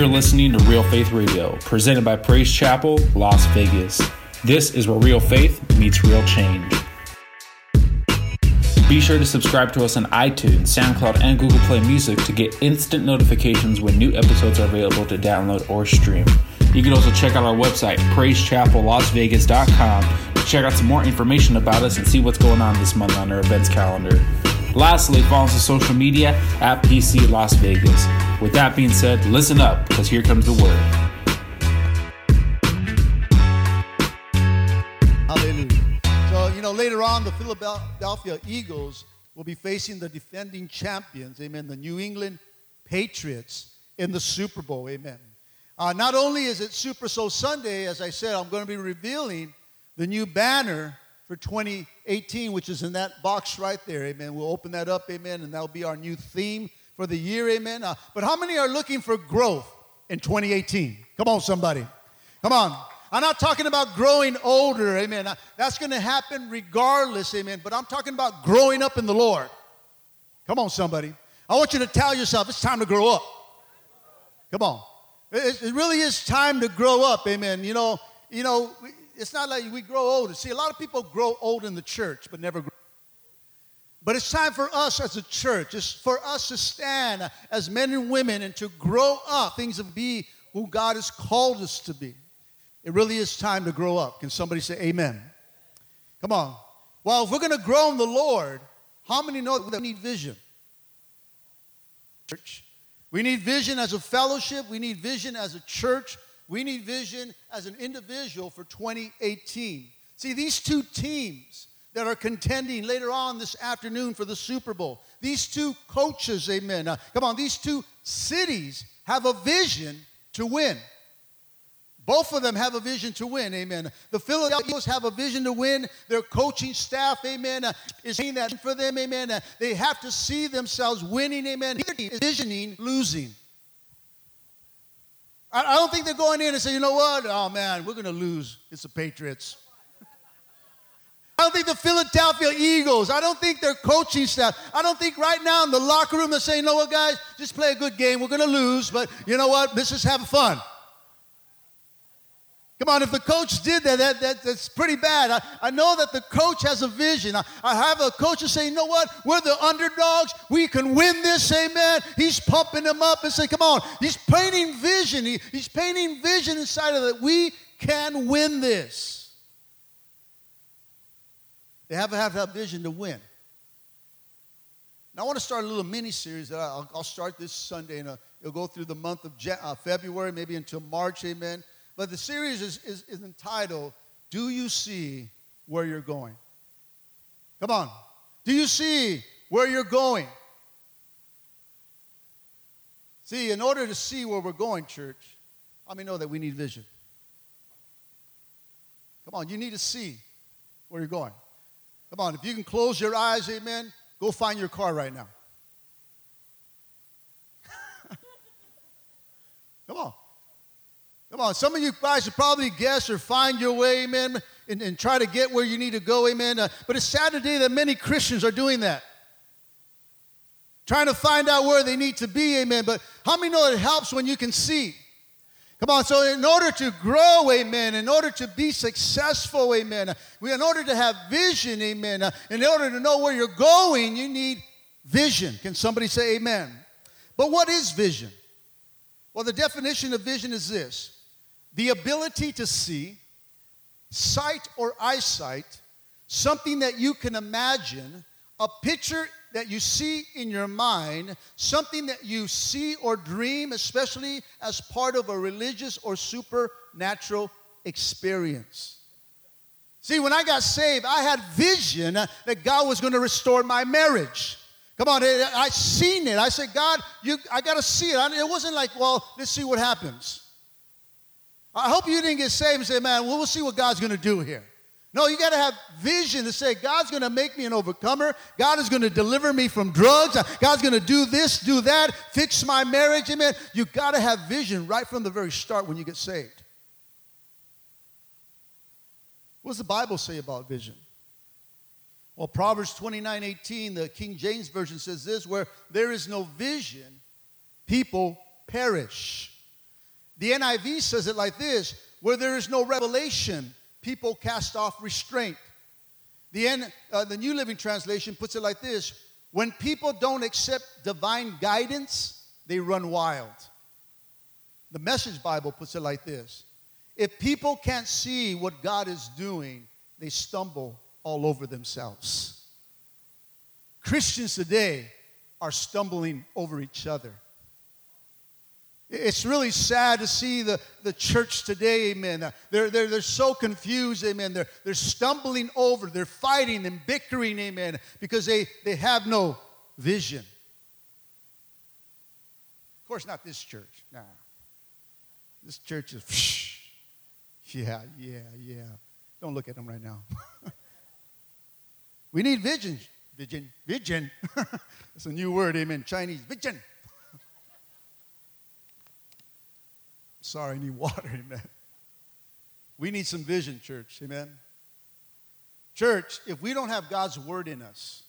You're listening to Real Faith Radio, presented by Praise Chapel, Las Vegas. This is where real faith meets real change. Be sure to subscribe to us on iTunes, SoundCloud, and Google Play Music to get instant notifications when new episodes are available to download or stream. You can also check out our website, praisechapellasvegas.com, to check out some more information about us and see what's going on this month on our events calendar. Lastly, follow us on social media at PC Las Vegas. With that being said, listen up, because here comes the word. Hallelujah. So, you know, later on, the Philadelphia Eagles will be facing the defending champions, amen, the New England Patriots in the Super Bowl, amen. Uh, not only is it Super Soul Sunday, as I said, I'm going to be revealing the new banner for 2018, which is in that box right there. Amen. We'll open that up. Amen. And that'll be our new theme for the year. Amen. Uh, but how many are looking for growth in 2018? Come on, somebody. Come on. I'm not talking about growing older. Amen. Uh, that's going to happen regardless. Amen. But I'm talking about growing up in the Lord. Come on, somebody. I want you to tell yourself it's time to grow up. Come on. It, it really is time to grow up. Amen. You know, you know, it's not like we grow older. See, a lot of people grow old in the church, but never grow. But it's time for us as a church, it's for us to stand as men and women and to grow up, things to be who God has called us to be. It really is time to grow up. Can somebody say amen? Come on. Well, if we're going to grow in the Lord, how many know that we need vision? Church. We need vision as a fellowship. We need vision as a church. We need vision as an individual for 2018. See, these two teams that are contending later on this afternoon for the Super Bowl, these two coaches, amen. Uh, come on, these two cities have a vision to win. Both of them have a vision to win, amen. The Philadelphia Eagles have a vision to win. Their coaching staff, amen, uh, is saying that for them, amen. Uh, they have to see themselves winning, amen. Neither team is Visioning losing. I, I don't think they're going in and say, you know what? Oh man, we're going to lose. It's the Patriots. I don't think the Philadelphia Eagles, I don't think their coaching staff, I don't think right now in the locker room they're saying, know what, guys, just play a good game. We're going to lose, but you know what? Let's just have fun. Come on, if the coach did that, that, that that's pretty bad. I, I know that the coach has a vision. I, I have a coach who's saying, you know what? We're the underdogs. We can win this, amen. He's pumping them up and saying, come on. He's painting vision. He, he's painting vision inside of that. We can win this. They have to have that vision to win. Now, I want to start a little mini series that I'll, I'll start this Sunday, and uh, it'll go through the month of uh, February, maybe until March, amen. But the series is, is, is entitled, Do You See Where You're Going? Come on. Do you see where you're going? See, in order to see where we're going, church, how many know that we need vision? Come on, you need to see where you're going. Come on, if you can close your eyes, amen, go find your car right now. Come on. Come on, some of you guys should probably guess or find your way, amen, and, and try to get where you need to go, amen. Uh, but it's sad today that many Christians are doing that. Trying to find out where they need to be, amen. But how many know it helps when you can see? Come on, so in order to grow, amen, in order to be successful, amen, in order to have vision, amen, uh, in order to know where you're going, you need vision. Can somebody say amen? But what is vision? Well, the definition of vision is this the ability to see, sight or eyesight, something that you can imagine, a picture that you see in your mind, something that you see or dream, especially as part of a religious or supernatural experience. See, when I got saved, I had vision that God was going to restore my marriage. Come on, I seen it. I said, God, you, I got to see it. It wasn't like, well, let's see what happens. I hope you didn't get saved and say, man, well, we'll see what God's going to do here. No, you got to have vision to say, God's going to make me an overcomer. God is going to deliver me from drugs. God's going to do this, do that, fix my marriage. Amen. You got to have vision right from the very start when you get saved. What does the Bible say about vision? Well, Proverbs 29 18, the King James Version says this where there is no vision, people perish. The NIV says it like this where there is no revelation, people cast off restraint. The, N, uh, the New Living Translation puts it like this when people don't accept divine guidance, they run wild. The Message Bible puts it like this If people can't see what God is doing, they stumble all over themselves. Christians today are stumbling over each other. It's really sad to see the, the church today, amen. Uh, they're, they're, they're so confused, amen. They're, they're stumbling over, they're fighting and bickering, amen, because they, they have no vision. Of course, not this church. Nah. This church is, yeah, yeah, yeah. Don't look at them right now. we need vision. Vision. Vision. That's a new word, amen. Chinese. Vision. Sorry, I need water, amen. We need some vision, church, amen. Church, if we don't have God's word in us,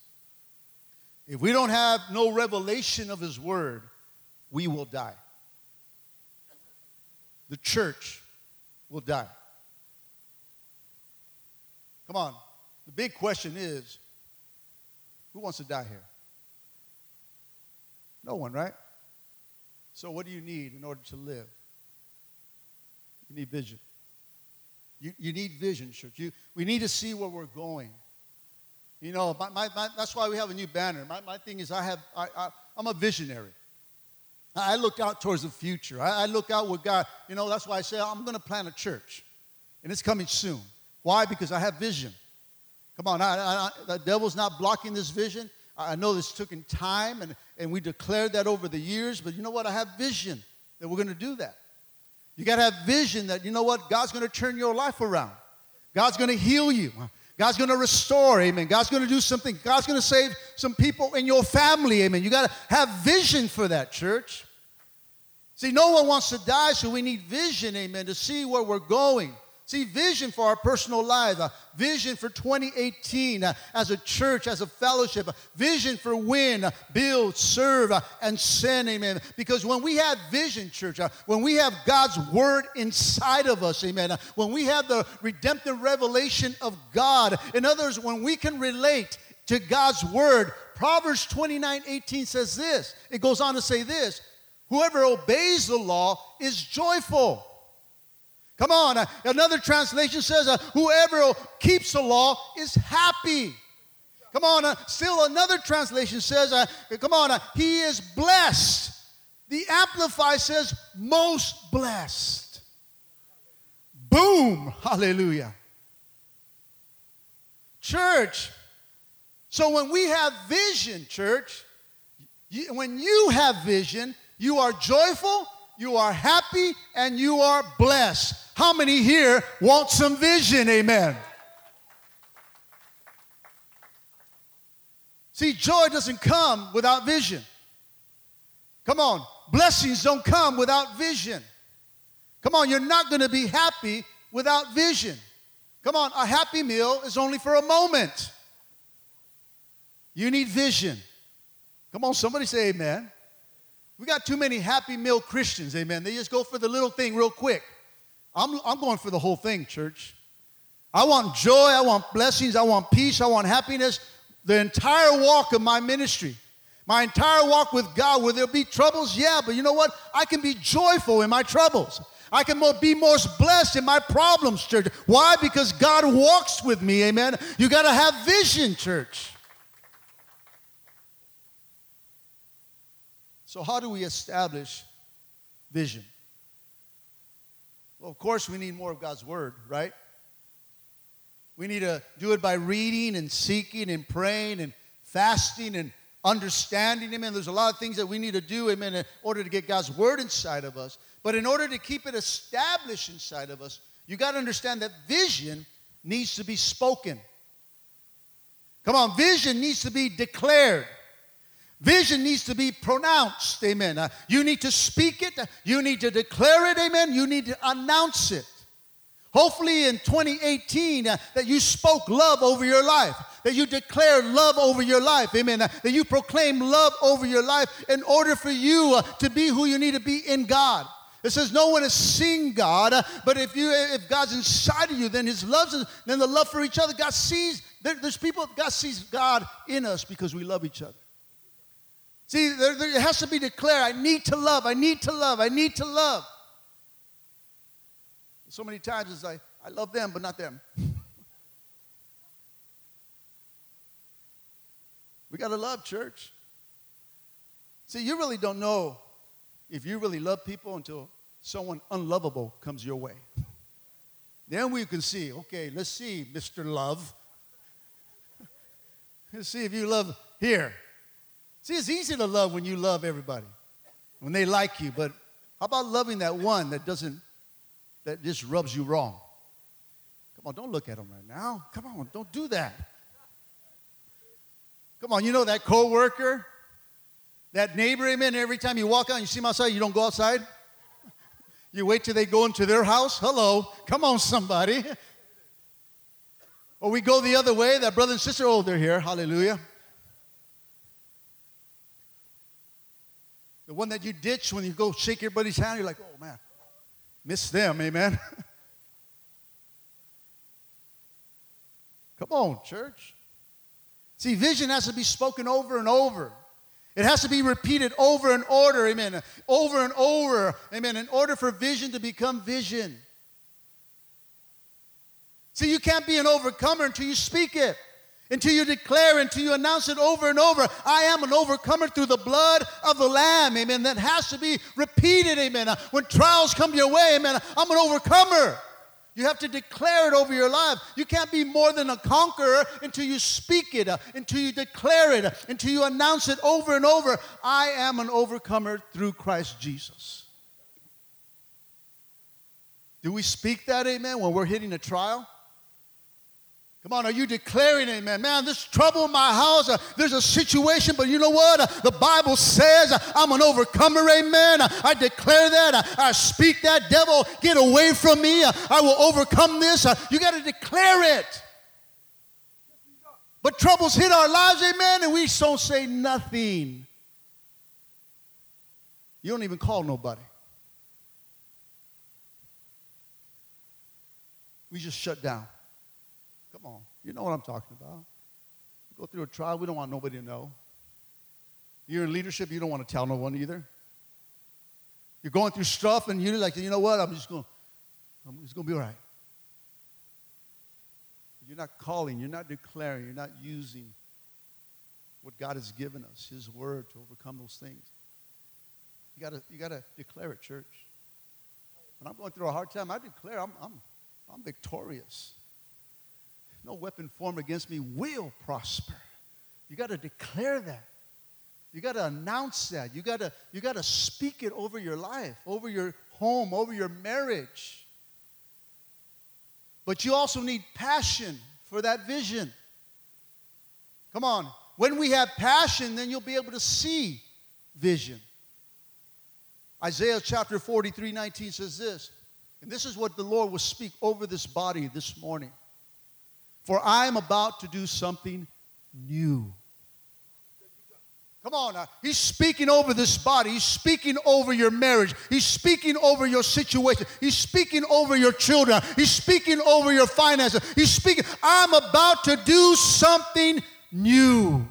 if we don't have no revelation of his word, we will die. The church will die. Come on. The big question is who wants to die here? No one, right? So, what do you need in order to live? You need vision. You, you need vision, church. You, we need to see where we're going. You know, my, my, my, that's why we have a new banner. My, my thing is, I have, I, I, I'm a visionary. I look out towards the future. I, I look out with God. You know, that's why I say I'm going to plant a church, and it's coming soon. Why? Because I have vision. Come on, I, the devil's not blocking this vision. I know this took in time, and, and we declared that over the years, but you know what? I have vision that we're going to do that. You got to have vision that, you know what? God's going to turn your life around. God's going to heal you. God's going to restore, amen. God's going to do something. God's going to save some people in your family, amen. You got to have vision for that, church. See, no one wants to die, so we need vision, amen, to see where we're going. See, vision for our personal lives, a vision for 2018 uh, as a church, as a fellowship, a vision for win, uh, build, serve, uh, and send, amen. Because when we have vision, church, uh, when we have God's word inside of us, amen, uh, when we have the redemptive revelation of God, in other words, when we can relate to God's word, Proverbs 29 18 says this. It goes on to say this Whoever obeys the law is joyful. Come on. Uh, another translation says, uh, whoever keeps the law is happy. Come on. Uh, still another translation says, uh, come on, uh, he is blessed. The Amplify says, most blessed. Boom. Hallelujah. Church. So when we have vision, church, you, when you have vision, you are joyful, you are happy, and you are blessed. How many here want some vision? Amen. See, joy doesn't come without vision. Come on, blessings don't come without vision. Come on, you're not going to be happy without vision. Come on, a happy meal is only for a moment. You need vision. Come on, somebody say amen. We got too many happy meal Christians, amen. They just go for the little thing real quick. I'm, I'm going for the whole thing, church. I want joy, I want blessings, I want peace, I want happiness. The entire walk of my ministry, my entire walk with God, will there be troubles? Yeah, but you know what? I can be joyful in my troubles. I can be most blessed in my problems, church. Why? Because God walks with me, amen. You got to have vision, church. So, how do we establish vision? Well, of course, we need more of God's Word, right? We need to do it by reading and seeking and praying and fasting and understanding. And there's a lot of things that we need to do, amen, in order to get God's Word inside of us. But in order to keep it established inside of us, you got to understand that vision needs to be spoken. Come on, vision needs to be declared. Vision needs to be pronounced, amen. Uh, you need to speak it, you need to declare it, amen. You need to announce it. Hopefully in 2018 uh, that you spoke love over your life, that you declared love over your life, amen. Uh, that you proclaim love over your life in order for you uh, to be who you need to be in God. It says no one has seen God, uh, but if you if God's inside of you, then His love, then the love for each other. God sees there, there's people. God sees God in us because we love each other. See, there, there, has to be declared. I need to love. I need to love. I need to love. So many times it's like I love them, but not them. we got to love church. See, you really don't know if you really love people until someone unlovable comes your way. Then we can see, okay, let's see, Mr. Love. let's see if you love here. See, it's easy to love when you love everybody, when they like you, but how about loving that one that doesn't, that just rubs you wrong? Come on, don't look at them right now. Come on, don't do that. Come on, you know that coworker that neighbor, amen, every time you walk out and you see them outside, you don't go outside? You wait till they go into their house? Hello. Come on, somebody. Or we go the other way, that brother and sister, oh, they're here. Hallelujah. The one that you ditch when you go shake your buddy's hand, you're like, oh man, miss them, amen. Come on, church. See, vision has to be spoken over and over. It has to be repeated over and over, amen. Over and over, amen, in order for vision to become vision. See, you can't be an overcomer until you speak it, until you declare, until you announce it over and over. I am an overcomer through the blood of the Lamb, amen. That has to be repeated, amen. When trials come your way, amen, I'm an overcomer. You have to declare it over your life. You can't be more than a conqueror until you speak it, uh, until you declare it, uh, until you announce it over and over. I am an overcomer through Christ Jesus. Do we speak that, amen, when we're hitting a trial? Come on, are you declaring amen? Man, there's trouble in my house. Uh, there's a situation, but you know what? Uh, the Bible says uh, I'm an overcomer, amen. Uh, I declare that. Uh, I speak that. Devil, get away from me. Uh, I will overcome this. you got to declare it. But troubles hit our lives, amen, and we don't say nothing. You don't even call nobody. We just shut down. You know what I'm talking about. Go through a trial, we don't want nobody to know. You're in leadership, you don't want to tell no one either. You're going through stuff and you're like, you know what? I'm just going, I'm just going to be all right. You're not calling, you're not declaring, you're not using what God has given us, His word to overcome those things. You gotta, you gotta declare it, church. When I'm going through a hard time, I declare I'm, I'm, I'm victorious. No weapon formed against me will prosper. You got to declare that. You got to announce that. You got to you got to speak it over your life, over your home, over your marriage. But you also need passion for that vision. Come on. When we have passion, then you'll be able to see vision. Isaiah chapter 43 19 says this, and this is what the Lord will speak over this body this morning. For I am about to do something new. Come on now. He's speaking over this body. He's speaking over your marriage. He's speaking over your situation. He's speaking over your children. He's speaking over your finances. He's speaking. I'm about to do something new.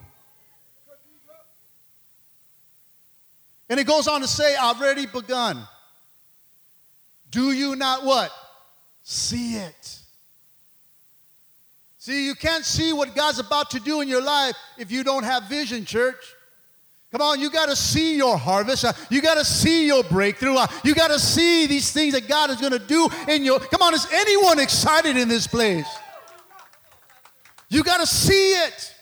And it goes on to say, I've already begun. Do you not what? See it. See, you can't see what God's about to do in your life if you don't have vision, church. Come on, you got to see your harvest. Uh, you got to see your breakthrough. Uh, you got to see these things that God is going to do in your. Come on, is anyone excited in this place? You got to see it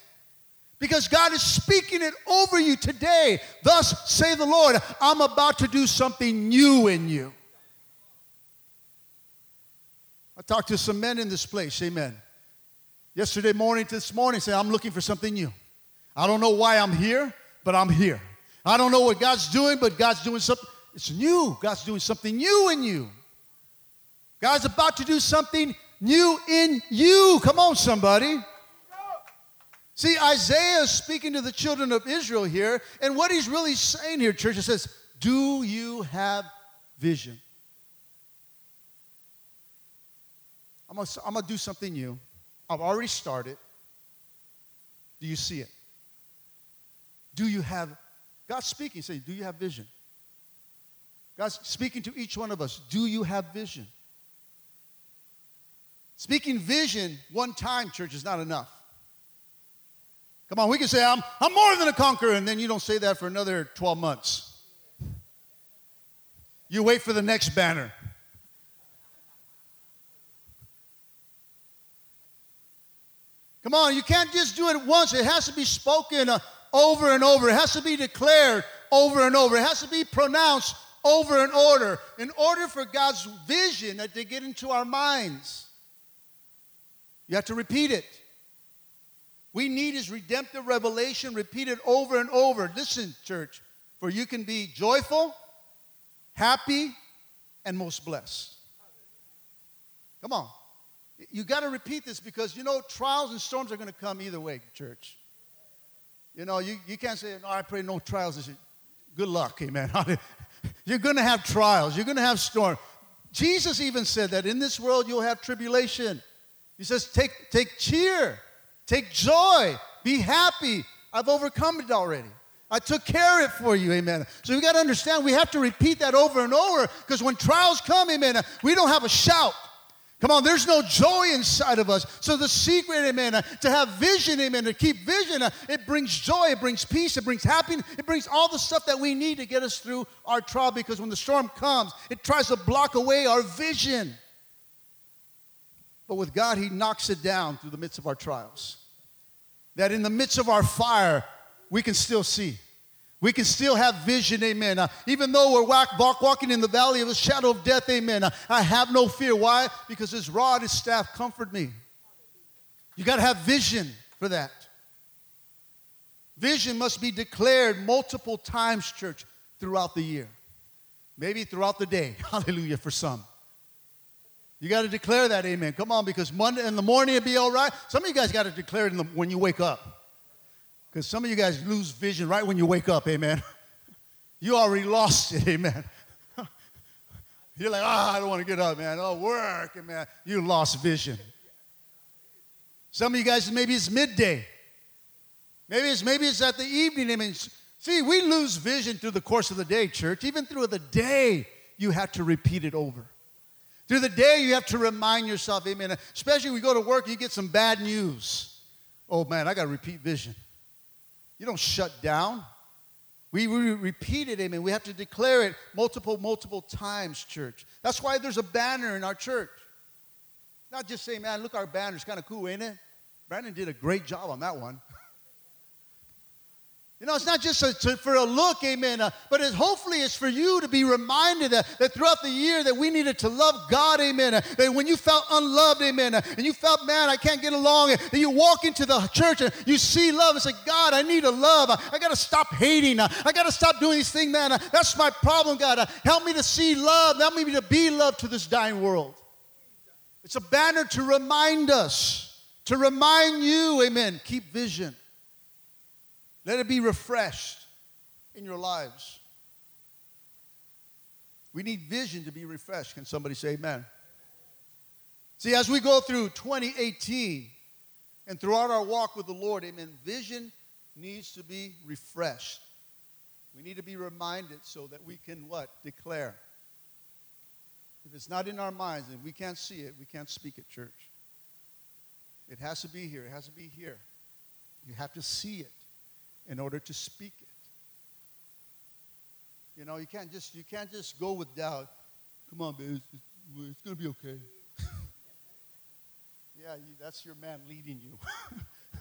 because God is speaking it over you today. Thus, say the Lord, I'm about to do something new in you. I talked to some men in this place. Amen yesterday morning to this morning said, I'm looking for something new. I don't know why I'm here, but I'm here. I don't know what God's doing, but God's doing something. It's new. God's doing something new in you. God's about to do something new in you. Come on, somebody. See, Isaiah is speaking to the children of Israel here, and what he's really saying here, church, it says, Do you have vision. I'm I'm gonna do something new. I've already started. Do you see it? Do you have, God's speaking, saying, Do you have vision? God's speaking to each one of us. Do you have vision? Speaking vision one time, church, is not enough. Come on, we can say, I'm, I'm more than a conqueror, and then you don't say that for another 12 months. You wait for the next banner. Come on, you can't just do it once. It has to be spoken uh, over and over. It has to be declared over and over. It has to be pronounced over and over in order for God's vision to get into our minds. You have to repeat it. We need his redemptive revelation repeated over and over. Listen, church, for you can be joyful, happy, and most blessed. Come on. You got to repeat this because you know trials and storms are going to come either way, church. You know, you, you can't say, no, I pray no trials. Good luck, amen. You're going to have trials, you're going to have storms. Jesus even said that in this world you'll have tribulation. He says, take, take cheer, take joy, be happy. I've overcome it already. I took care of it for you, amen. So we got to understand we have to repeat that over and over because when trials come, amen, we don't have a shout. Come on, there's no joy inside of us. So the secret, amen, uh, to have vision, amen, to keep vision, uh, it brings joy, it brings peace, it brings happiness, it brings all the stuff that we need to get us through our trial because when the storm comes, it tries to block away our vision. But with God, He knocks it down through the midst of our trials. That in the midst of our fire, we can still see. We can still have vision, amen. Uh, even though we're walk, walk, walking in the valley of the shadow of death, amen. Uh, I have no fear. Why? Because his rod, his staff comfort me. You got to have vision for that. Vision must be declared multiple times, church, throughout the year. Maybe throughout the day. Hallelujah for some. You got to declare that, amen. Come on, because Monday in the morning it'll be all right. Some of you guys got to declare it the, when you wake up. Because some of you guys lose vision right when you wake up, amen. You already lost it, amen. You're like, oh, I don't want to get up, man. Oh, work, man. You lost vision. Some of you guys, maybe it's midday. Maybe it's maybe it's at the evening. I mean, see, we lose vision through the course of the day, church. Even through the day, you have to repeat it over. Through the day, you have to remind yourself, amen. Especially when you go to work, and you get some bad news. Oh man, I got to repeat vision. You don't shut down. We, we repeat it, amen. We have to declare it multiple, multiple times, church. That's why there's a banner in our church. Not just say, man, look, our banner's kind of cool, ain't it? Brandon did a great job on that one. You know, it's not just a, for a look, amen, uh, but it, hopefully it's for you to be reminded that, that throughout the year that we needed to love God, amen. Uh, that when you felt unloved, amen, uh, and you felt, man, I can't get along, and you walk into the church and you see love and say, God, I need a love. I, got to stop hating. I, got to stop doing these things, man. that's my problem, God. help me to see love. Help me to be love to this dying world. It's a banner to remind us, to remind you, amen, keep vision. Let it be refreshed in your lives. We need vision to be refreshed. Can somebody say amen? See, as we go through 2018 and throughout our walk with the Lord, amen, vision needs to be refreshed. We need to be reminded so that we can what? Declare. If it's not in our minds and we can't see it, we can't speak at church. It has to be here. It has to be here. You have to see it in order to speak it. You know, you can't just you can't just go with doubt. Come on, babe, it's, it's, to be okay. yeah, you, that's your man leading you.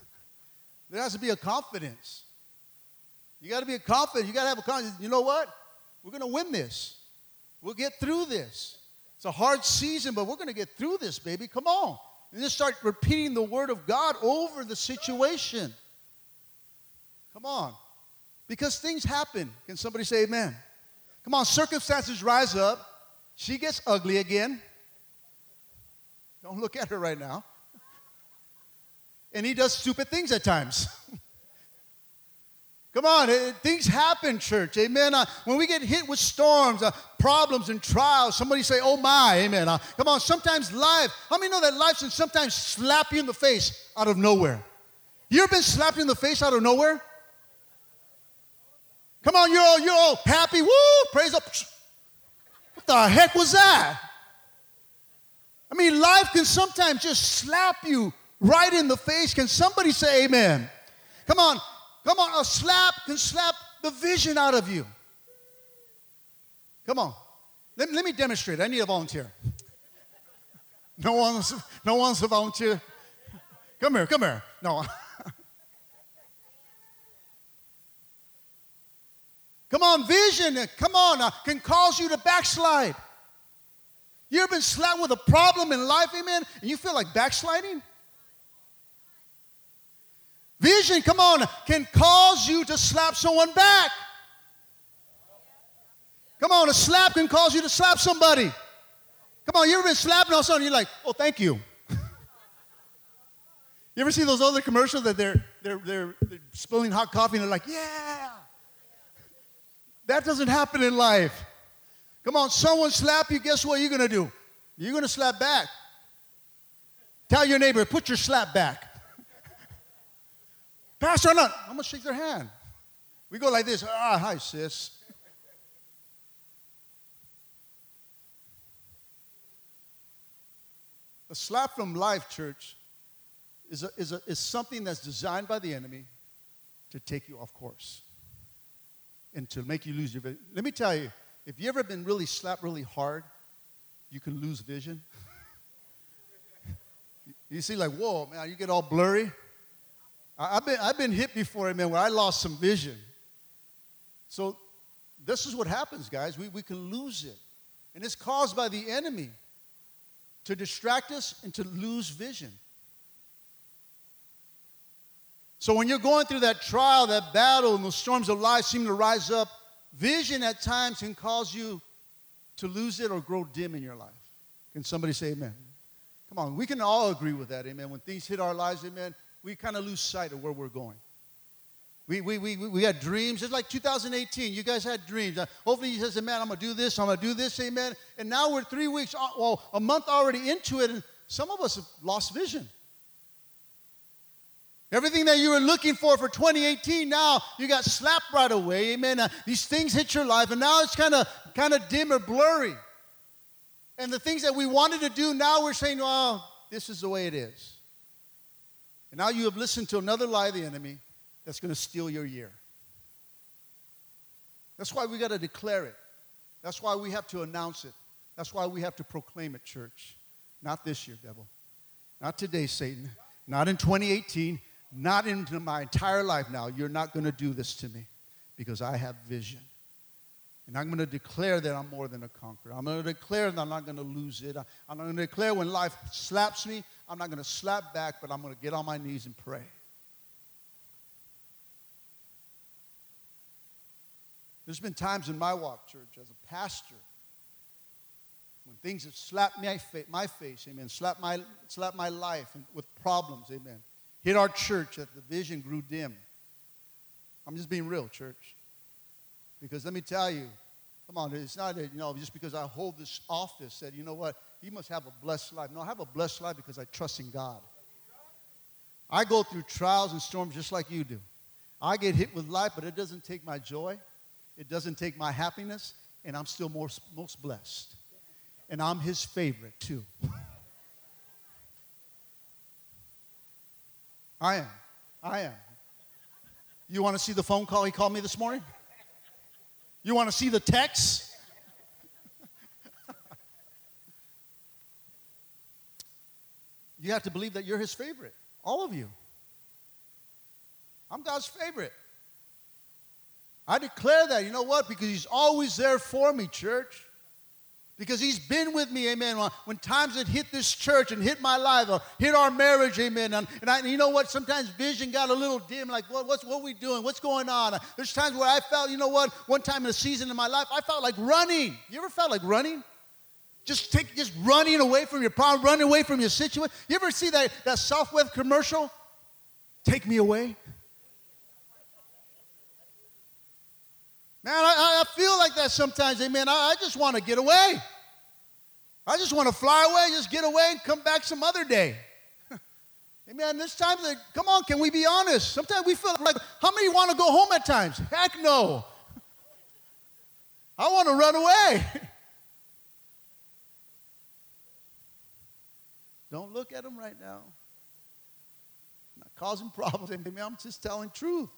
there has to be a confidence. You got to be a confident. You got to have a confidence. You know what? We're to win this. We'll get through this. It's a hard season, but we're to get through this, baby. Come on. And just start repeating the word of God over the situation. Come on. Because things happen. Can somebody say amen? Come on, circumstances rise up. She gets ugly again. Don't look at her right now. And he does stupid things at times. Come on, things happen, church. Amen. Uh, when we get hit with storms, uh, problems, and trials, somebody say, Oh my, amen. Uh, come on, sometimes life, how many know that life can sometimes slap you in the face out of nowhere? You ever been slapped in the face out of nowhere? Come on, you're all, you're all happy. Woo, praise up. What the heck was that? I mean, life can sometimes just slap you right in the face. Can somebody say amen? Come on, Come on, a slap can slap the vision out of you. Come on. Let, let me demonstrate. I need a volunteer. No one's no one's a volunteer. Come here, come here. No. come on, vision, come on, uh, can cause you to backslide. You ever been slapped with a problem in life, amen, and you feel like backsliding? Vision, come on, can cause you to slap someone back. Come on, a slap can cause you to slap somebody. Come on, you ever been slapping on someone? You're like, oh, thank you. you ever see those other commercials that they're, they're, they're, they're spilling hot coffee and they're like, yeah. That doesn't happen in life. Come on, someone slap you, guess what you're to do? You're to slap back. Tell your neighbor, put your slap back. Pastor, I'm, not, I'm to shake their hand. We go like this. Ah, hi, sis. A slap from life, church, is, a, is, a, is something that's designed by the enemy to take you off course and to make you lose your vision. Let me tell you, if you ever been really slapped really hard, you can lose vision. you see, like, whoa, man, you get all blurry. I've been, I've been hit before, man, where I lost some vision. So this is what happens, guys. We, we can lose it. And it's caused by the enemy to distract us and to lose vision. So when you're going through that trial, that battle, and the storms of life seem to rise up, vision at times can cause you to lose it or grow dim in your life. Can somebody say amen? Come on, we can all agree with that, amen. When things hit our lives, amen, we kind of lose sight of where we're going. We, we, we, we had dreams. It's like 2018. You guys had dreams. Uh, hopefully, you said, man, I'm going to do this. I'm going to do this. Amen. And now we're three weeks, uh, well, a month already into it, and some of us have lost vision. Everything that you were looking for for 2018, now you got slapped right away. Amen. Uh, these things hit your life, and now it's kind of kind of dim or blurry. And the things that we wanted to do, now we're saying, well, this is the way it is. And now you have listened to another lie of the enemy that's going to steal your year. That's why we got to declare it. That's why we have to announce it. That's why we have to proclaim it, church. Not this year, devil. Not today, Satan. Not in 2018. Not into my entire life now. You're not going to do this to me because I have vision. And I'm going to declare that I'm more than a conqueror. I'm going to declare that I'm not going to lose it. I'm going to declare when life slaps me, I'm not going to slap back, but I'm going to get on my knees and pray. There's been times in my walk, church, as a pastor, when things have slapped my, fa- my face, amen, slapped my, slapped my life with problems, amen, hit our church that the vision grew dim. I'm just being real, church. Because let me tell you, come on, it's not, you know, just because I hold this office that, you know what, he must have a blessed life. No, I have a blessed life because I trust in God. I go through trials and storms just like you do. I get hit with life, but it doesn't take my joy. It doesn't take my happiness, and I'm still most, most blessed. And I'm his favorite, too. I am. I am. You want to see the phone call he called me this morning? You want to see the text? you have to believe that you're his favorite. All of you. I'm God's favorite. I declare that. You know what? Because he's always there for me, church. Because he's been with me, amen. When times had hit this church and hit my life or hit our marriage, amen. And, and, I, you know what? Sometimes vision got a little dim, like, what, what's, what are we doing? What's going on? There's times where I felt, you know what? One time in a season in my life, I felt like running. You ever felt like running? Just take, just running away from your problem, running away from your situation. You ever see that, that Southwest commercial? Take me away. Man, I, I feel like that sometimes, amen. I, I just want to get away. I just want to fly away, just get away and come back some other day. Amen. This time, come on, can we be honest? Sometimes we feel like, how many want to go home at times? Heck no. I want to run away. Don't look at them right now. I'm not causing problems. Amen. I'm just telling truth.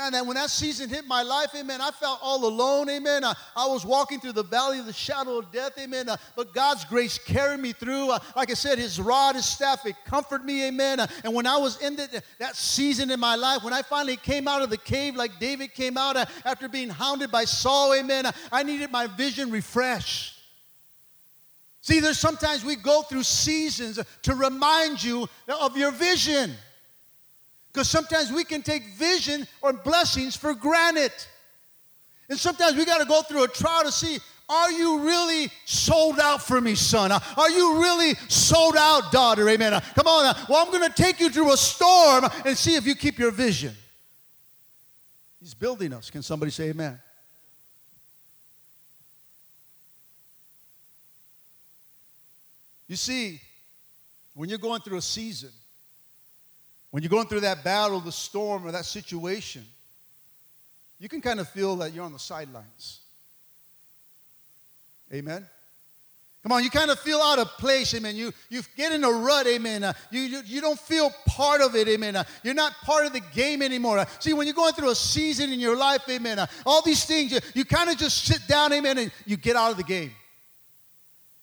And when that season hit my life, amen, I felt all alone, amen. I, I was walking through the valley of the shadow of death, amen. Uh, but God's grace carried me through. Uh, like I said, His rod, His staff, it comforted me, amen. Uh, and when I was in the, that season in my life, when I finally came out of the cave like David came out uh, after being hounded by Saul, amen, uh, I needed my vision refreshed. See, there's sometimes we go through seasons to remind you of your vision. Because sometimes we can take vision or blessings for granted. And sometimes we got to go through a trial to see are you really sold out for me, son? Are you really sold out, daughter? Amen. Come on. Well, I'm going to take you through a storm and see if you keep your vision. He's building us. Can somebody say amen? You see, when you're going through a season, when you're going through that battle, the storm, or that situation, you can kind of feel that you're on the sidelines. Amen. Come on, you kind of feel out of place, amen. You, you get in a rut, amen. Uh, you, you, you don't feel part of it, amen. Uh, you're not part of the game anymore. Uh, see, when you're going through a season in your life, amen, uh, all these things, you, you kind of just sit down, amen, and you get out of the game.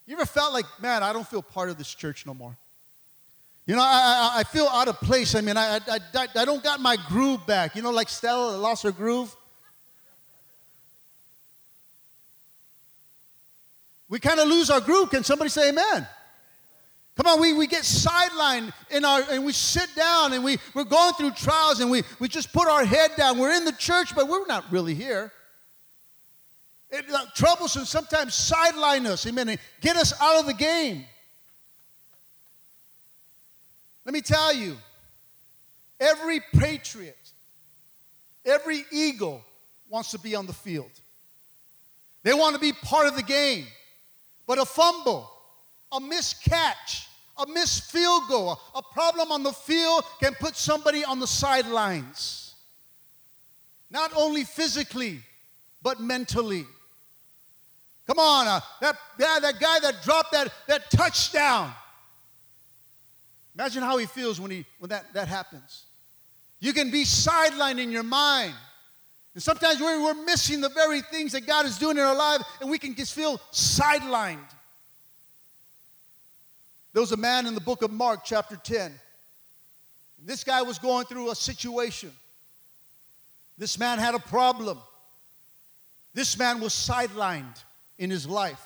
You ever felt like, man, I don't feel part of this church no more? You know, I, I, feel out of place. I mean, I, I, I, don't got my groove back. You know, like Stella lost her groove. We kind of lose our groove. Can somebody say amen? Come on, we, we get sidelined in our and we sit down and we, we're going through trials and we, we just put our head down. We're in the church, but we're not really here. It, troubles and sometimes sideline us, amen, and get us out of the game. Let me tell you, every patriot, every eagle wants to be on the field. They want to be part of the game. But a fumble, a miscatch, a missed field goal, a problem on the field can put somebody on the sidelines. Not only physically, but mentally. Come on, uh, that, yeah, that guy that dropped that, that touchdown. Imagine how he feels when, he, when that, that happens. You can be sidelined in your mind. And sometimes we're, we're missing the very things that God is doing in our life, and we can just feel sidelined. There was a man in the book of Mark, chapter 10. This guy was going through a situation. This man had a problem. This man was sidelined in his life.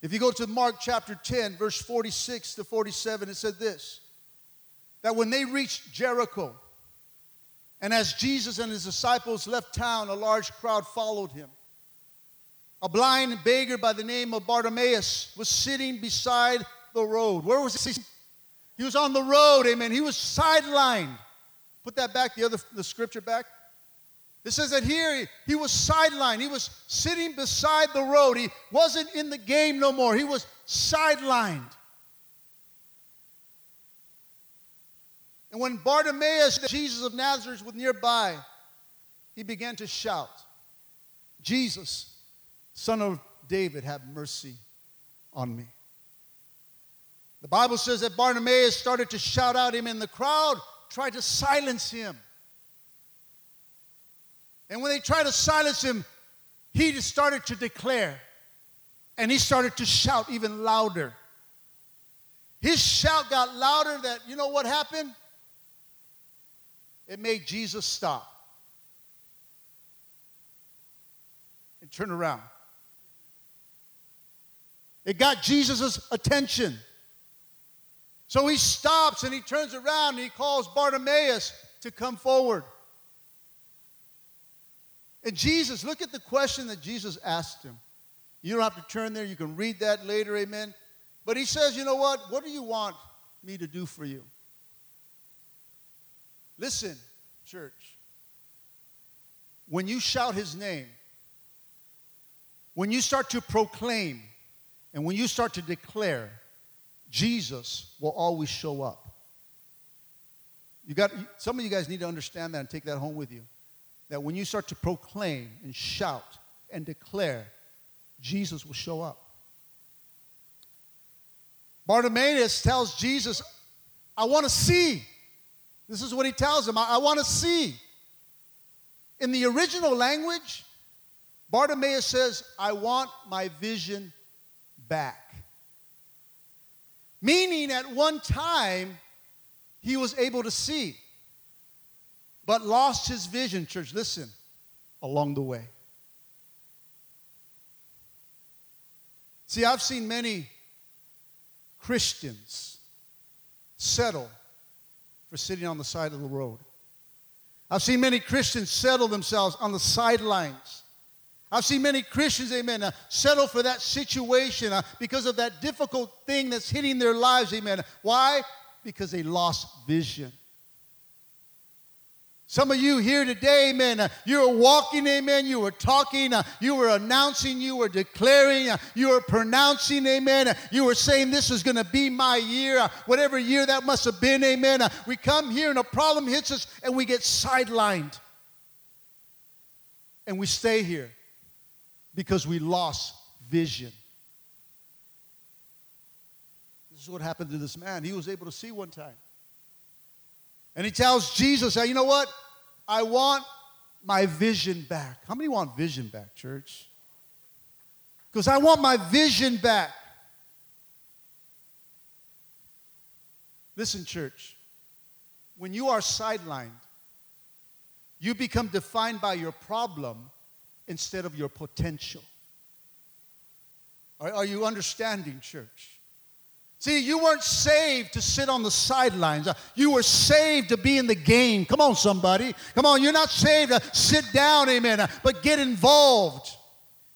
If you go to Mark chapter 10, verse 46 to 47, it said this that when they reached Jericho, and as Jesus and his disciples left town, a large crowd followed him. A blind beggar by the name of Bartimaeus was sitting beside the road. Where was he? He was on the road, amen. He was sidelined. Put that back, the other the scripture back. It says that here he was sidelined. He was sitting beside the road. He wasn't in the game no more. He was sidelined. And when Bartimaeus, Jesus of Nazareth, was nearby, he began to shout, Jesus, son of David, have mercy on me. The Bible says that Bartimaeus started to shout out him, and the crowd tried to silence him. And when they tried to silence him, he just started to declare. And he started to shout even louder. His shout got louder that, you know what happened? It made Jesus stop and turn around. It got Jesus' attention. So he stops and he turns around and he calls Bartimaeus to come forward. And Jesus, look at the question that Jesus asked him. You don't have to turn there, you can read that later, amen. But he says, You know what? What do you want me to do for you? Listen, church. when you shout his name, when you start to proclaim, and when you start to declare, Jesus will always show up. You got some of you guys need to understand that and take that home with you. That when you start to proclaim and shout and declare, Jesus will show up. Bartimaeus tells Jesus, I want to see. This is what he tells him I, I want to see. In the original language, Bartimaeus says, I want my vision back. Meaning, at one time, he was able to see, but lost his vision, church. Listen, along the way. See, I've seen many Christians settle for sitting on the side of the road. I've seen many Christians settle themselves on the sidelines. I've seen many Christians, amen, uh, settle for that situation uh, because of that difficult thing that's hitting their lives, amen. Why? Because they lost vision. Some of you here today, amen, uh, you were walking, amen, you were talking, uh, you were announcing, you were declaring, uh, you were pronouncing, amen, you were saying this is going to be my year, whatever year that must have been, amen. We come here and a problem hits us and we get sidelined. And we stay here because we lost vision. This is what happened to this man. He was able to see one time. And he tells Jesus, hey, you know what? I want my vision back. How many want vision back, church? Because I want my vision back. Listen, church, when you are sidelined, you become defined by your problem instead of your potential. Are, are you understanding, church? See, you weren't saved to sit on the sidelines. Uh, you were saved to be in the game. Come on, somebody. Come on, you're not saved to sit down, amen, uh, but get involved.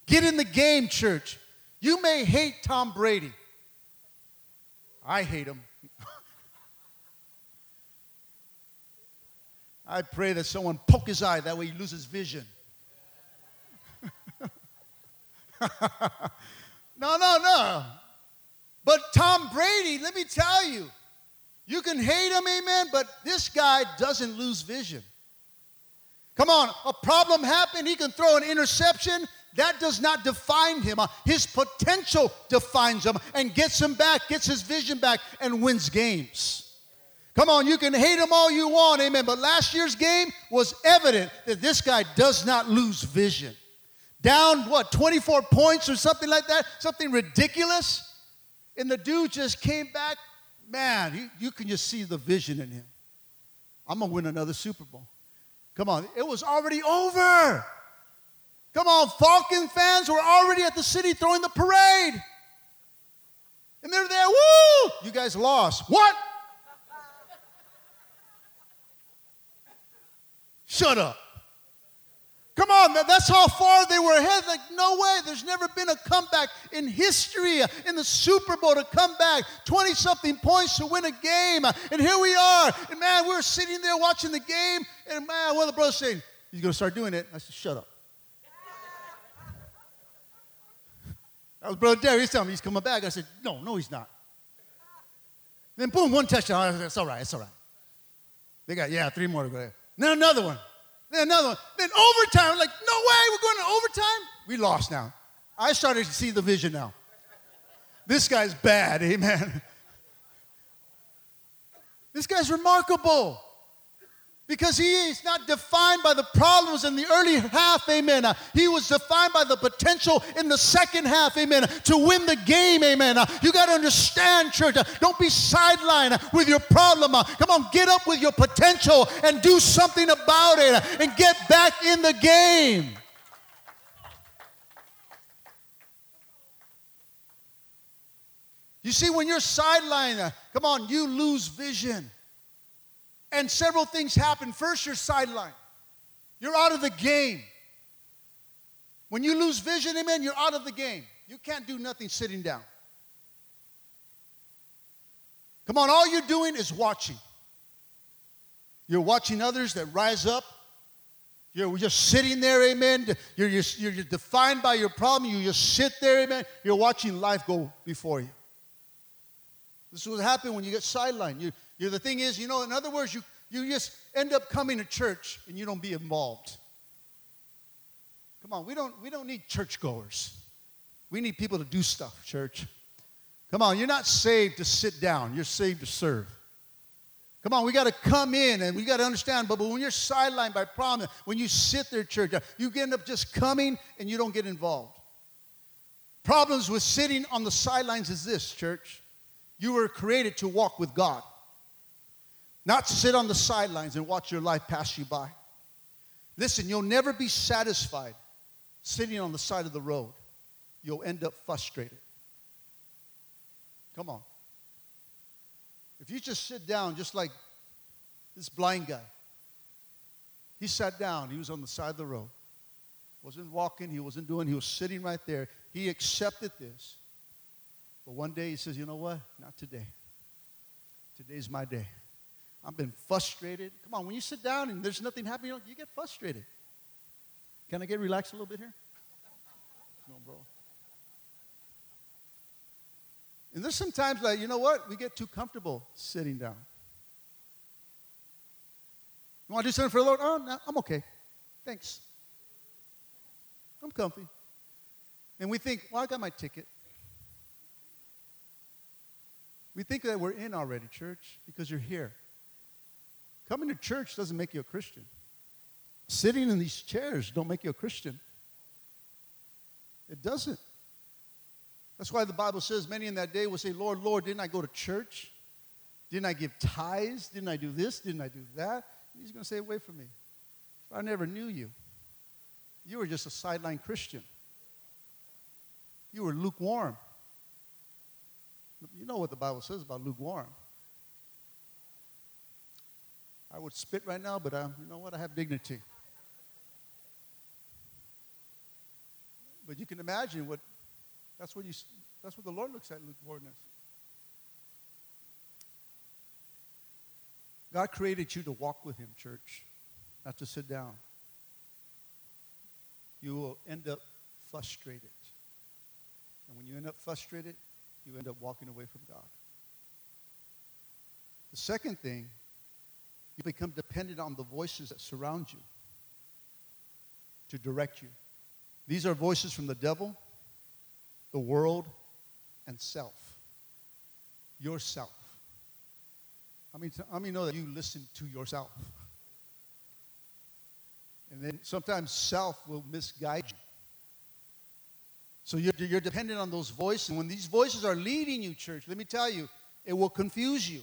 Get in the game, church. You may hate Tom Brady. I hate him. I pray that someone poke his eye, that way he loses vision. no, no, no. But Tom Brady, let me tell you, you can hate him, amen, but this guy doesn't lose vision. Come on, a problem happened, he can throw an interception. That does not define him. Uh, his potential defines him and gets him back, gets his vision back, and wins games. Come on, you can hate him all you want, amen. But last year's game was evident that this guy does not lose vision. Down, what, 24 points or something like that? Something ridiculous. And the dude just came back. Man, you, you can just see the vision in him. I'm going to win another Super Bowl. Come on, it was already over. Come on, Falcon fans were already at the city throwing the parade. And they're there, woo! You guys lost. What? Shut up. Come on. That's how far they were ahead. Like, no way. There's never been a comeback in history uh, in the Super Bowl to come back 20 something points to win a game. And here we are. And man, we were sitting there watching the game. And man, one of the brothers saying, He's going to start doing it. I said, Shut up. That was Brother Derry. He's telling me he's coming back. I said, No, no, he's not. Then boom, one touchdown. I said, It's all right. It's all right. They got, yeah, three more to go. Then another one. Then another one. Then overtime. Like, no way, we're going to overtime. We lost now. I started to see the vision now. This guy's bad, amen. This guy's remarkable because he is not defined by the problems in the early half, amen. Uh, he was defined by the potential in the second half, amen, to win the game, amen. Uh, you got to understand, church, uh, don't be sidelined with your problem. Come on, get up with your potential and do something about it and get back in the game. You see, when you're sidelined, come on, you lose vision. And several things happen. First, you're sidelined, you're out of the game. When you lose vision, amen, you're out of the game. You can't do nothing sitting down. Come on, all you're doing is watching. You're watching others that rise up You're just sitting there, amen. You're, just, you're defined by your problem. You just sit there, amen. You're watching life go before you. This is what happens when you get sidelined. You, you, the thing is, you know, in other words, you, you just end up coming to church and you don't be involved. Come on, we don't, we don't need churchgoers. We need people to do stuff, church. Come on, you're not saved to sit down, you're saved to serve. Come on, we got to come in and we got to understand. But, but when you're sidelined by problems, when you sit there, church, you end up just coming and you don't get involved. Problems with sitting on the sidelines is this, church. You were created to walk with God, not sit on the sidelines and watch your life pass you by. Listen, you'll never be satisfied sitting on the side of the road. You'll end up frustrated. Come on. If you just sit down, just like this blind guy, he sat down, he was on the side of the road. Wasn't walking, he wasn't doing, he was sitting right there. He accepted this. But one day he says, You know what? Not today. Today's my day. I've been frustrated. Come on, when you sit down and there's nothing happening, you get frustrated. Can I get relaxed a little bit here? No, bro. And there's sometimes like, you know what? We get too comfortable sitting down. You want to do something for the Lord? Oh, no, I'm okay. Thanks. I'm comfy. And we think, well, I got my ticket. We think that we're in already, church, because you're here. Coming to church doesn't make you a Christian. Sitting in these chairs don't make you a Christian. It doesn't. That's why the Bible says many in that day will say, Lord, Lord, didn't I go to church? Didn't I give tithes? Didn't I do this? Didn't I do that? And he's going to say, Away from me. I never knew you. You were just a sideline Christian. You were lukewarm. You know what the Bible says about lukewarm. I would spit right now, but um, you know what? I have dignity. But you can imagine what that's what, you, that's what the Lord looks at lukewarmness. God created you to walk with Him, church, not to sit down. You will end up frustrated. And when you end up frustrated, you end up walking away from God. The second thing, you become dependent on the voices that surround you to direct you. These are voices from the devil, the world, and self. Yourself. I mean, I mean, know that you listen to yourself. And then sometimes self will misguide you. So you're, you're dependent on those voices. And when these voices are leading you, church, let me tell you, it will confuse you.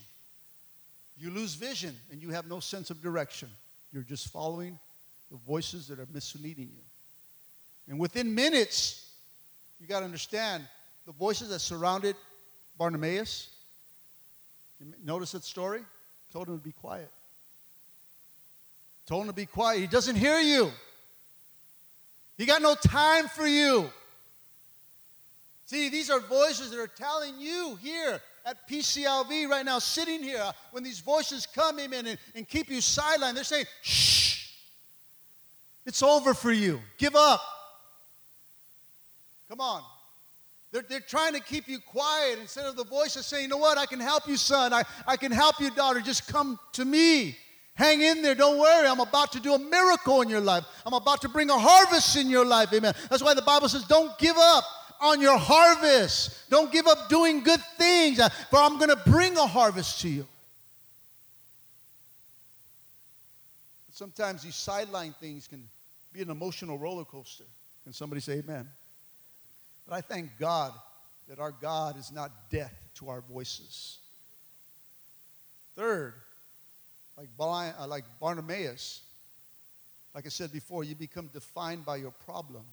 You lose vision and you have no sense of direction. You're just following the voices that are misleading you. And within minutes, you got to understand the voices that surrounded Bartimaeus. Notice that story? Told him to be quiet. Told him to be quiet. He doesn't hear you. He got no time for you. See, these are voices that are telling you here at PCLV right now, sitting here, when these voices come in and, and keep you sidelined, they're saying, shh, it's over for you. Give up. Come on. They're, they're trying to keep you quiet instead of the voices saying, you know what, I can help you, son. I, I can help you, daughter. Just come to me. Hang in there. Don't worry. I'm about to do a miracle in your life. I'm about to bring a harvest in your life. Amen. That's why the Bible says, don't give up on your harvest. Don't give up doing good things, uh, for I'm going to bring a harvest to you. Sometimes these sideline things can be an emotional roller coaster. Can somebody say amen? But I thank God that our God is not deaf to our voices. Third, like, uh, like Bartimaeus, like I said before, you become defined by your problem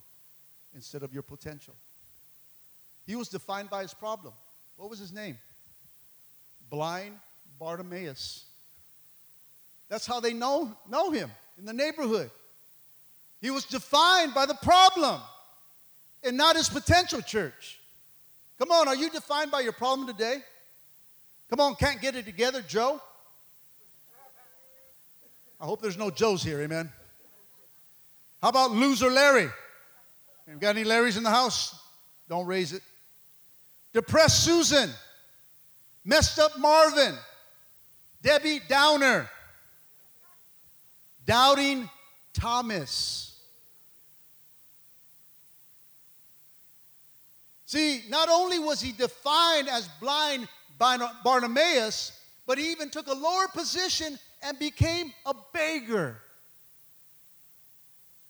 instead of your potential. He was defined by his problem. What was his name? Blind Bartimaeus. That's how they know, know him in the neighborhood. He was defined by the problem and not his potential, church. Come on, are you defined by your problem today? Come on, can't get it together, Joe? I hope there's no Joes here, amen. How about loser Larry? You got any Larrys in the house? Don't raise it. Depressed Susan. Messed up Marvin. Debbie Downer. Doubting Thomas. See, not only was he defined as blind by Bartimaeus, but he even took a lower position and became a beggar.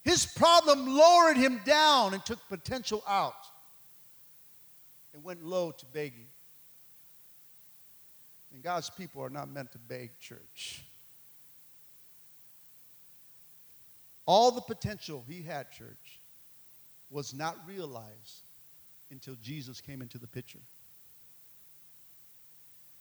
His problem lowered him down and took potential out went low to begging. And God's people are not meant to beg, church. All the potential he had, church, was not realized until Jesus came into the picture.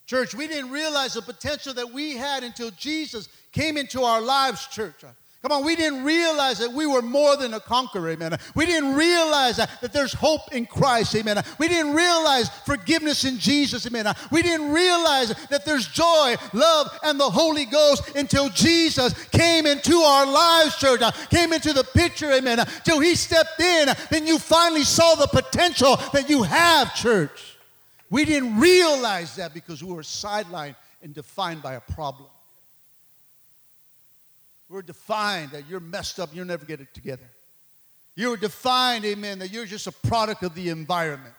Church, we didn't realize the potential that we had until Jesus came into our lives, church. Come on, we didn't realize that we were more than a conqueror, amen. We didn't realize that, that there's hope in Christ, amen. We didn't realize forgiveness in Jesus, amen. We didn't realize that there's joy, love, and the Holy Ghost until Jesus came into our lives, church, uh, came into the picture, amen. Till he stepped in, then you finally saw the potential that you have, church. We didn't realize that because we were sidelined and defined by a problem. We're defined that you're messed up, you'll never get it together. You're defined, amen, that you're just a product of the environment.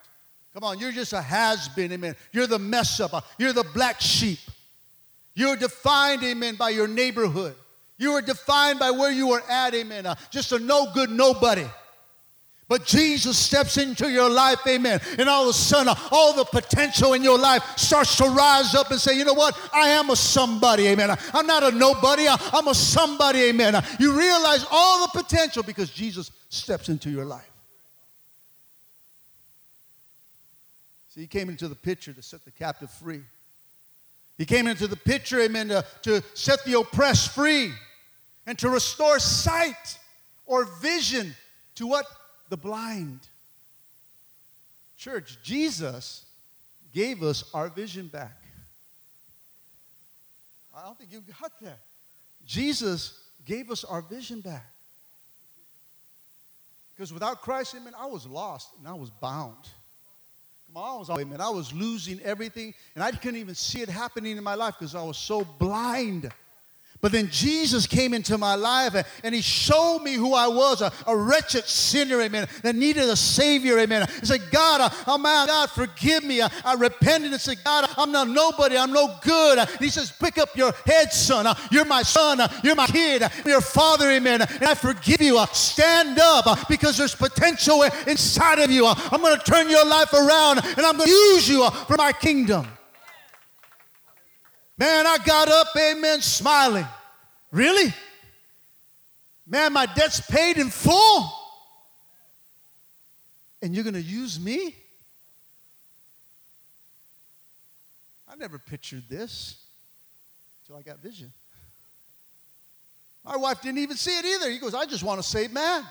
Come on, you're just a has been, amen. You're the mess up, you're the black sheep. You're defined, amen, by your neighborhood. You are defined by where you were at, amen. Uh, just a no good nobody. But Jesus steps into your life, amen. And all of a sudden, all the potential in your life starts to rise up and say, you know what? I am a somebody, amen. I'm not a nobody, I'm a somebody, amen. You realize all the potential because Jesus steps into your life. See, he came into the picture to set the captive free. He came into the picture, amen, to, to set the oppressed free and to restore sight or vision to what? The blind. Church, Jesus gave us our vision back. I don't think you got that. Jesus gave us our vision back. Because without Christ, amen, I was lost and I was bound. Come on, I was, amen, I was losing everything and I couldn't even see it happening in my life because I was so blind. But then Jesus came into my life and he showed me who I was, a, a wretched sinner, amen, that needed a Savior, amen. He said, God, uh, oh my God, forgive me. I, I repented and said, God, I'm not nobody, I'm no good. And he says, pick up your head, son. Uh, you're my son, uh, you're my kid, You're your father, amen. And I forgive you. Stand up because there's potential inside of you. I'm going to turn your life around and I'm going to use you for my kingdom. Man, I got up, amen, smiling. Really? Man, my debt's paid in full. And you're going to use me? I never pictured this until I got vision. My wife didn't even see it either. He goes, I just want to save man.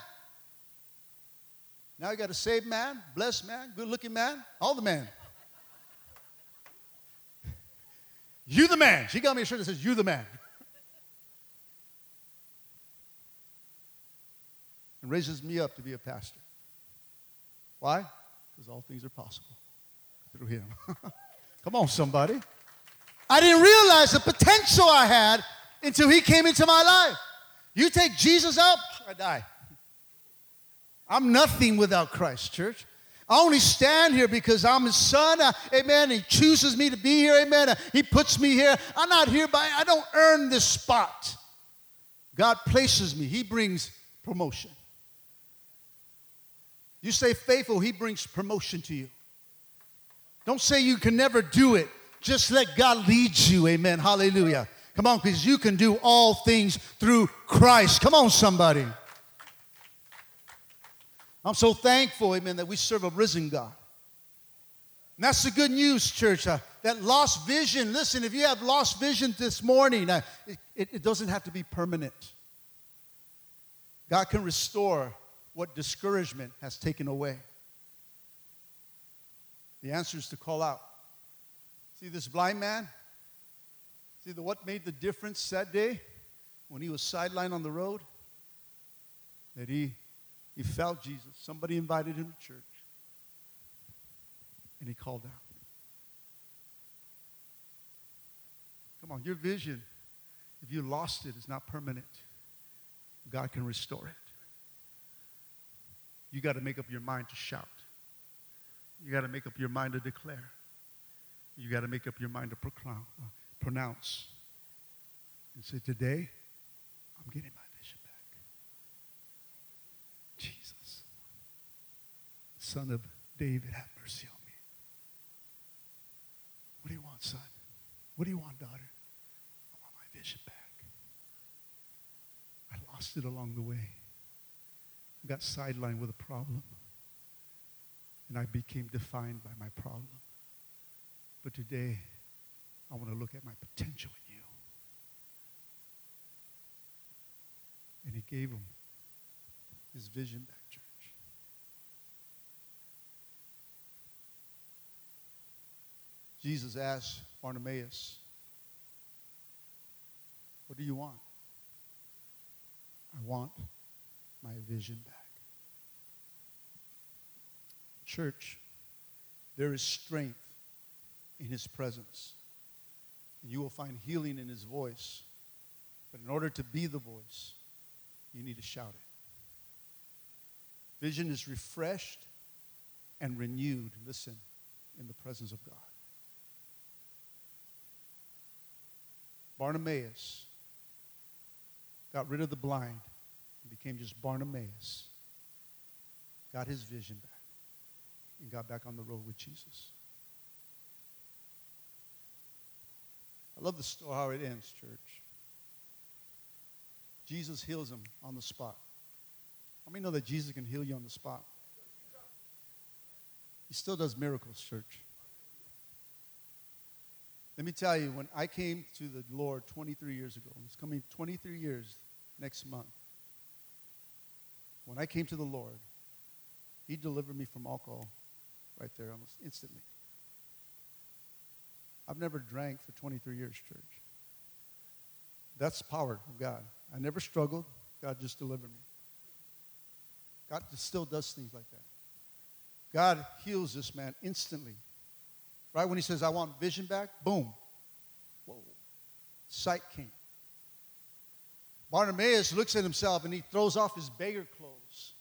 Now you got a saved man, blessed man, good looking man, all the man. You the man. She got me a shirt that says, You the man. and raises me up to be a pastor. Why? Because all things are possible through him. Come on, somebody. I didn't realize the potential I had until he came into my life. You take Jesus out, I die. I'm nothing without Christ, church. I only stand here because I'm his son. Amen. He chooses me to be here. Amen. He puts me here. I'm not here by, I don't earn this spot. God places me, He brings promotion. You stay faithful, He brings promotion to you. Don't say you can never do it. Just let God lead you. Amen. Hallelujah. Come on, because you can do all things through Christ. Come on, somebody. I'm so thankful, amen, that we serve a risen God. And that's the good news, church. Uh, that lost vision, listen, if you have lost vision this morning, uh, it, it doesn't have to be permanent. God can restore what discouragement has taken away. The answer is to call out. See this blind man? See the, what made the difference that day when he was sidelined on the road? that he, he felt Jesus. Somebody invited him to church, and he called out. Come on, your vision, if you lost it, is not permanent. God can restore it. You got to make up your mind to shout. You got to make up your mind to declare. You got to make up your mind to proclaim, uh, pronounce. And say, Today, I'm getting my vision back. Jesus, Son of David, have mercy on me. What do you want, son? What do you want, daughter? I want my vision back. I lost it along the way. I got sidelined with a problem. And I became defined by my problem. But today, I want to look at my potential in you. And he gave him his vision back, church. Jesus asked Bartimaeus, What do you want? I want my vision back. Church, there is strength in his presence. And you will find healing in his voice. But in order to be the voice, you need to shout it. Vision is refreshed and renewed, listen, in the presence of God. Bartimaeus got rid of the blind and became just Bartimaeus, got his vision back, and got back on the road with Jesus. I love the story how it ends, church. Jesus heals him on the spot. How many know that Jesus can heal you on the spot? He still does miracles, church. Let me tell you, when I came to the Lord 23 years ago, it's coming 23 years next month. When I came to the Lord, He delivered me from alcohol right there almost instantly. I've never drank for 23 years, church. That's power of God. I never struggled. God just delivered me. God still does things like that. God heals this man instantly. Right when he says, I want vision back, boom. Whoa. Sight came. Bartimaeus looks at himself and he throws off his beggar clothes.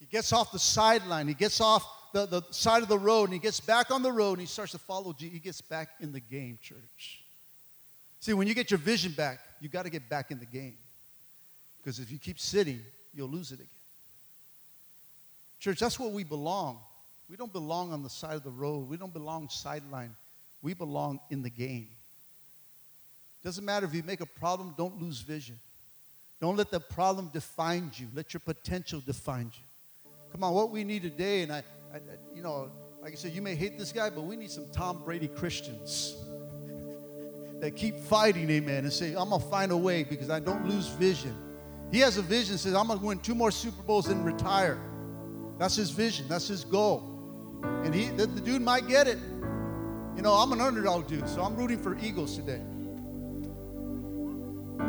He gets off the sideline. He gets off the, the side of the road and he gets back on the road and he starts to follow Jesus. He gets back in the game, church. See, when you get your vision back, you got to get back in the game. Because if you keep sitting, you'll lose it again. Church, that's where we belong. We don't belong on the side of the road. We don't belong sideline. We belong in the game. Doesn't matter if you make a problem, don't lose vision. Don't let the problem define you. Let your potential define you. Come on, what we need today, and I, I, you know, like I said, you may hate this guy, but we need some Tom Brady Christians that keep fighting, amen, and say, I'm to find a way because I don't lose vision. He has a vision, says, I'm to win two more Super Bowls and retire. That's his vision, that's his goal. And he, the, the dude might get it. You know, I'm an underdog dude, so I'm rooting for Eagles today.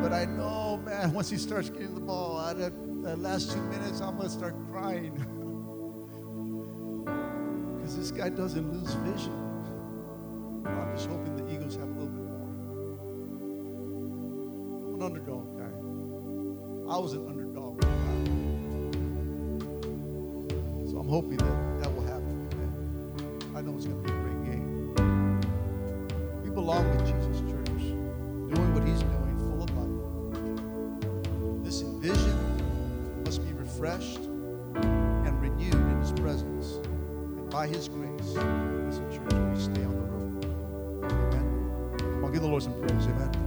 But I know, man, once he starts getting the ball, out of the last two minutes, I'm going to start crying. Because this guy doesn't lose vision. I'm just hoping the Eagles have a little bit more. I'm an underdog guy. I was an underdog. So I'm hoping that know it's going to be a great game. We belong with Jesus, church, doing what he's doing, full of life. This vision must be refreshed and renewed in his presence And by His grace, as a church, we stay on the road. Amen. Come on, give the Lord some praise. Amen.